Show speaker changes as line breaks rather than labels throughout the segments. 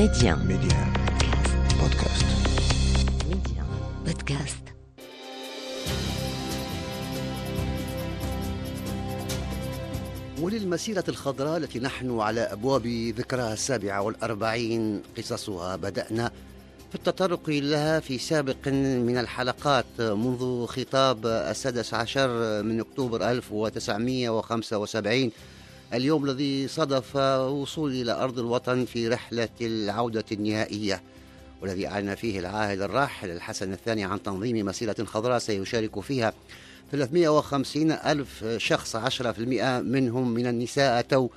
Média.
Média. Podcast.
Média. Podcast.
وللمسيرة الخضراء التي نحن على أبواب ذكراها السابعة والأربعين قصصها بدأنا في التطرق لها في سابق من الحلقات منذ خطاب السادس عشر من أكتوبر 1975 اليوم الذي صدف وصولي إلى أرض الوطن في رحلة العودة النهائية والذي أعلن فيه العاهل الراحل الحسن الثاني عن تنظيم مسيرة خضراء سيشارك فيها 350 ألف شخص 10% منهم من النساء أتوا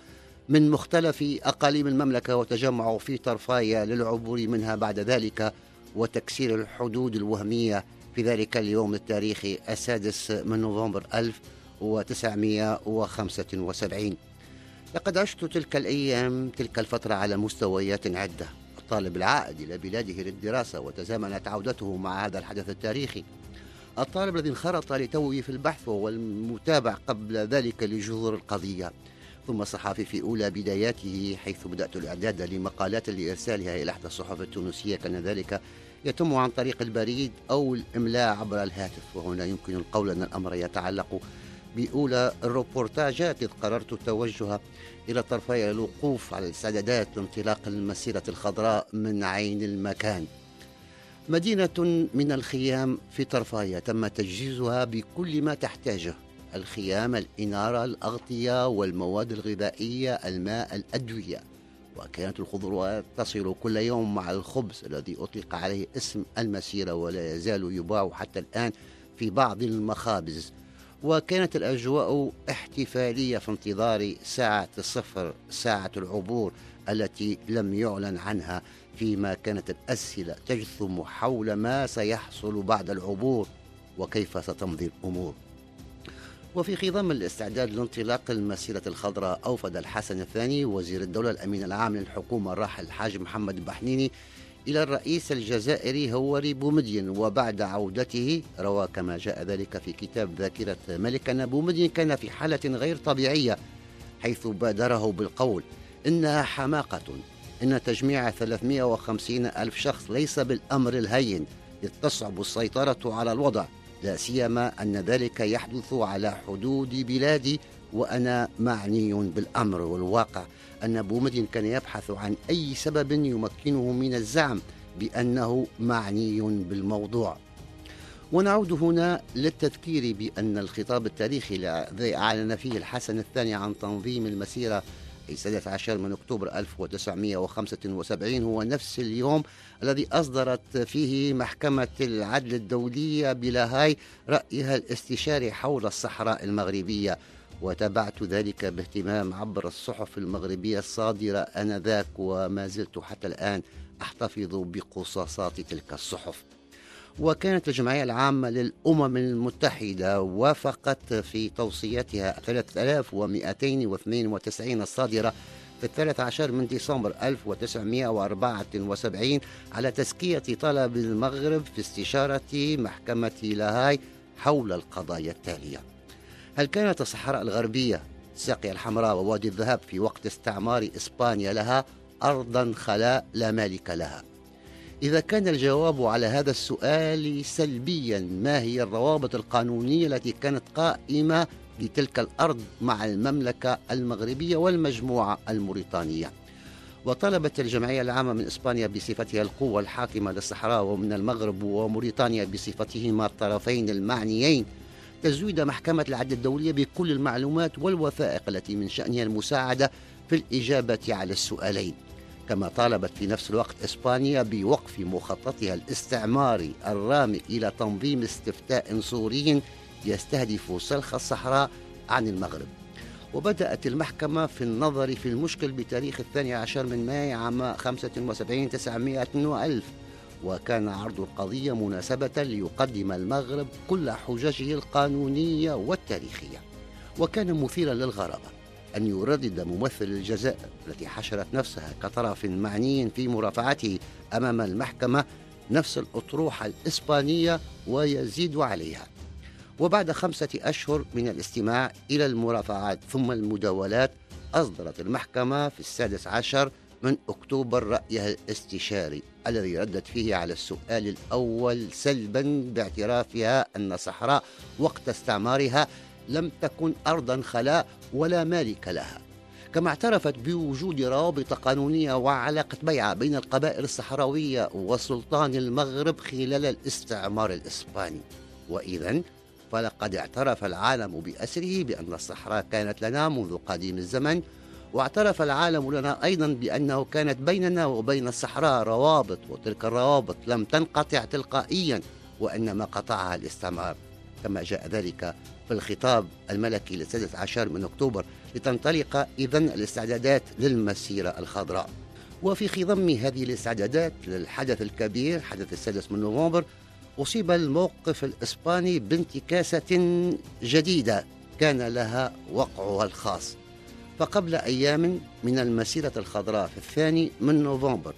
من مختلف أقاليم المملكة وتجمعوا في طرفايا للعبور منها بعد ذلك وتكسير الحدود الوهمية في ذلك اليوم التاريخي السادس من نوفمبر 1975 لقد عشت تلك الأيام تلك الفترة على مستويات عدة. الطالب العائد إلى بلاده للدراسة وتزامنت عودته مع هذا الحدث التاريخي. الطالب الذي انخرط لتوه في البحث وهو المتابع قبل ذلك لجذور القضية. ثم الصحافي في أولى بداياته حيث بدأت الإعداد لمقالات لإرسالها إلى إحدى الصحف التونسية. كان ذلك يتم عن طريق البريد أو الإملاء عبر الهاتف. وهنا يمكن القول أن الأمر يتعلق بأولى الروبورتاجات إذ قررت التوجه إلى طرفي الوقوف على الاستعدادات لانطلاق المسيرة الخضراء من عين المكان. مدينة من الخيام في طرفايا تم تجهيزها بكل ما تحتاجه الخيام الإنارة الأغطية والمواد الغذائية الماء الأدوية. وكانت الخضروات تصل كل يوم مع الخبز الذي أطلق عليه اسم المسيرة ولا يزال يباع حتى الآن في بعض المخابز. وكانت الأجواء احتفالية في انتظار ساعة الصفر ساعة العبور التي لم يعلن عنها فيما كانت الأسئلة تجثم حول ما سيحصل بعد العبور وكيف ستمضي الأمور. وفي خضم الاستعداد لانطلاق المسيرة الخضراء أوفد الحسن الثاني وزير الدولة الأمين العام للحكومة الراحل الحاج محمد بحنيني إلى الرئيس الجزائري هوري بومدين وبعد عودته روى كما جاء ذلك في كتاب ذاكرة ملك أن بومدين كان في حالة غير طبيعية حيث بادره بالقول إنها حماقة إن تجميع 350 ألف شخص ليس بالأمر الهين إذ تصعب السيطرة على الوضع لا سيما أن ذلك يحدث على حدود بلادي وأنا معني بالأمر والواقع أن بومدين كان يبحث عن أي سبب يمكنه من الزعم بأنه معني بالموضوع. ونعود هنا للتذكير بأن الخطاب التاريخي الذي أعلن فيه الحسن الثاني عن تنظيم المسيرة السادس عشر من أكتوبر 1975 هو نفس اليوم الذي أصدرت فيه محكمة العدل الدولية بلاهاي رأيها الاستشاري حول الصحراء المغربية. وتابعت ذلك باهتمام عبر الصحف المغربية الصادرة آنذاك وما زلت حتى الآن أحتفظ بقصاصات تلك الصحف. وكانت الجمعية العامة للأمم المتحدة وافقت في توصيتها 3292 الصادرة في الثالث عشر من ديسمبر 1974 على تزكية طلب المغرب في استشارة محكمة لاهاي حول القضايا التالية. هل كانت الصحراء الغربية الساقية الحمراء ووادي الذهب في وقت استعمار إسبانيا لها أرضا خلاء لا مالك لها؟ إذا كان الجواب على هذا السؤال سلبيا ما هي الروابط القانونية التي كانت قائمة لتلك الأرض مع المملكة المغربية والمجموعة الموريتانية؟ وطلبت الجمعية العامة من إسبانيا بصفتها القوة الحاكمة للصحراء ومن المغرب وموريتانيا بصفتهما الطرفين المعنيين تزويد محكمة العدل الدولية بكل المعلومات والوثائق التي من شأنها المساعدة في الإجابة على السؤالين. كما طالبت في نفس الوقت إسبانيا بوقف مخططها الاستعماري الرامي إلى تنظيم استفتاء صوري يستهدف سلخ الصحراء عن المغرب. وبدأت المحكمة في النظر في المشكل بتاريخ الثاني عشر من ماي عام 75 900 وألف. وكان عرض القضية مناسبة ليقدم المغرب كل حججه القانونية والتاريخية. وكان مثيرا للغرابة أن يردد ممثل الجزائر التي حشرت نفسها كطرف معني في مرافعته أمام المحكمة نفس الأطروحة الإسبانية ويزيد عليها. وبعد خمسة أشهر من الاستماع إلى المرافعات ثم المداولات أصدرت المحكمة في السادس عشر من أكتوبر رأيها الاستشاري الذي ردت فيه على السؤال الأول سلبا باعترافها أن صحراء وقت استعمارها لم تكن أرضا خلاء ولا مالك لها. كما اعترفت بوجود روابط قانونية وعلاقة بيعة بين القبائل الصحراوية وسلطان المغرب خلال الاستعمار الإسباني. وإذا فلقد اعترف العالم بأسره بأن الصحراء كانت لنا منذ قديم الزمن واعترف العالم لنا أيضا بأنه كانت بيننا وبين الصحراء روابط وتلك الروابط لم تنقطع تلقائيا وإنما قطعها الاستعمار. كما جاء ذلك في الخطاب الملكي للسادس عشر من أكتوبر لتنطلق إذا الاستعدادات للمسيرة الخضراء. وفي خضم هذه الاستعدادات للحدث الكبير حدث السادس من نوفمبر أصيب الموقف الإسباني بانتكاسة جديدة كان لها وقعها الخاص. فقبل أيام من المسيرة الخضراء في الثاني من نوفمبر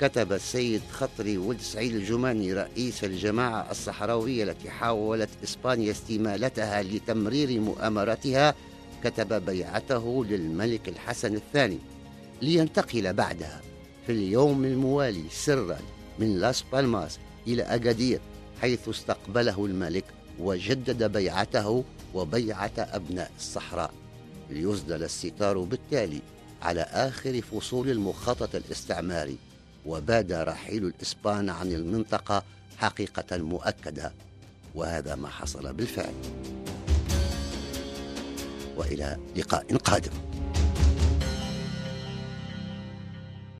كتب السيد خطري ولد سعيد الجماني رئيس الجماعة الصحراوية التي حاولت إسبانيا استمالتها لتمرير مؤامرتها كتب بيعته للملك الحسن الثاني. لينتقل بعدها في اليوم الموالي سرا من لاس بالماس إلى أكادير حيث استقبله الملك وجدد بيعته وبيعة أبناء الصحراء. ليسدل الستار بالتالي على آخر فصول المخطط الاستعماري وباد رحيل الإسبان عن المنطقة حقيقة مؤكدة. وهذا ما حصل بالفعل. وإلى لقاء قادم.